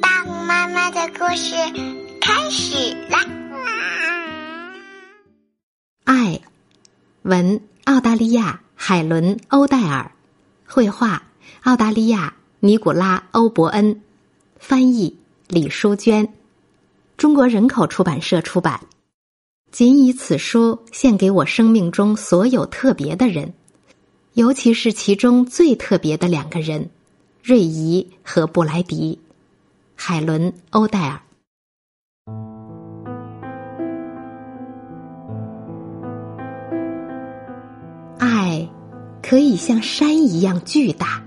大红妈妈的故事开始啦！爱，文澳大利亚海伦·欧戴尔，绘画澳大利亚尼古拉·欧伯恩，翻译李淑娟，中国人口出版社出版。仅以此书献给我生命中所有特别的人，尤其是其中最特别的两个人。瑞怡和布莱迪，海伦·欧黛尔。爱可以像山一样巨大，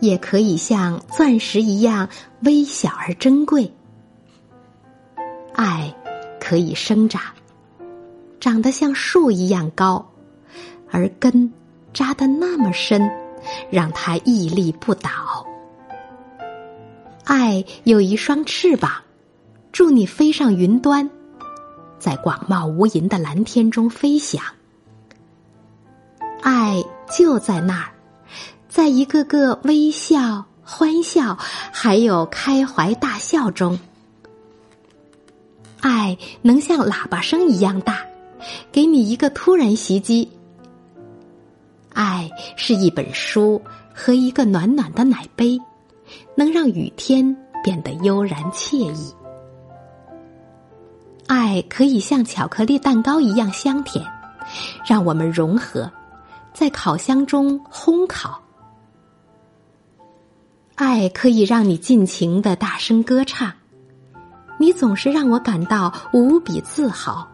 也可以像钻石一样微小而珍贵。爱可以生长，长得像树一样高，而根扎得那么深。让它屹立不倒。爱有一双翅膀，助你飞上云端，在广袤无垠的蓝天中飞翔。爱就在那儿，在一个个微笑、欢笑，还有开怀大笑中。爱能像喇叭声一样大，给你一个突然袭击。爱是一本书和一个暖暖的奶杯，能让雨天变得悠然惬意。爱可以像巧克力蛋糕一样香甜，让我们融合，在烤箱中烘烤。爱可以让你尽情的大声歌唱，你总是让我感到无比自豪。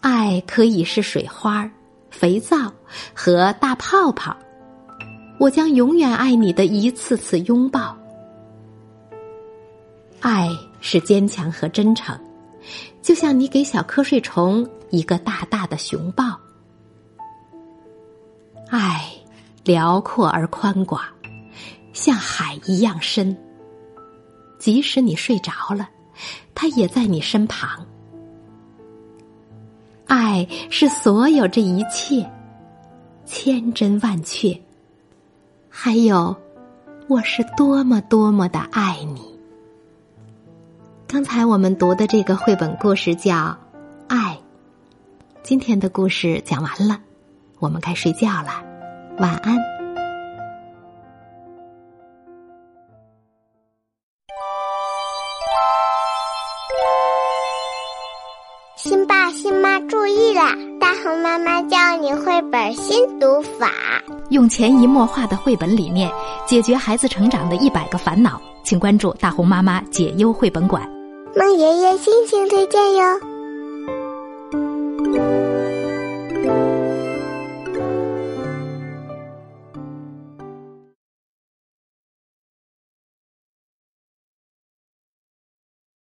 爱可以是水花。肥皂和大泡泡，我将永远爱你的一次次拥抱。爱是坚强和真诚，就像你给小瞌睡虫一个大大的熊抱。爱辽阔而宽广，像海一样深。即使你睡着了，它也在你身旁。爱是所有这一切，千真万确。还有，我是多么多么的爱你。刚才我们读的这个绘本故事叫《爱》，今天的故事讲完了，我们该睡觉了，晚安。新爸新妈注意啦！大红妈妈教你绘本新读法，用潜移默化的绘本理念解决孩子成长的一百个烦恼。请关注大红妈妈解忧绘本馆。孟爷爷心情推荐哟。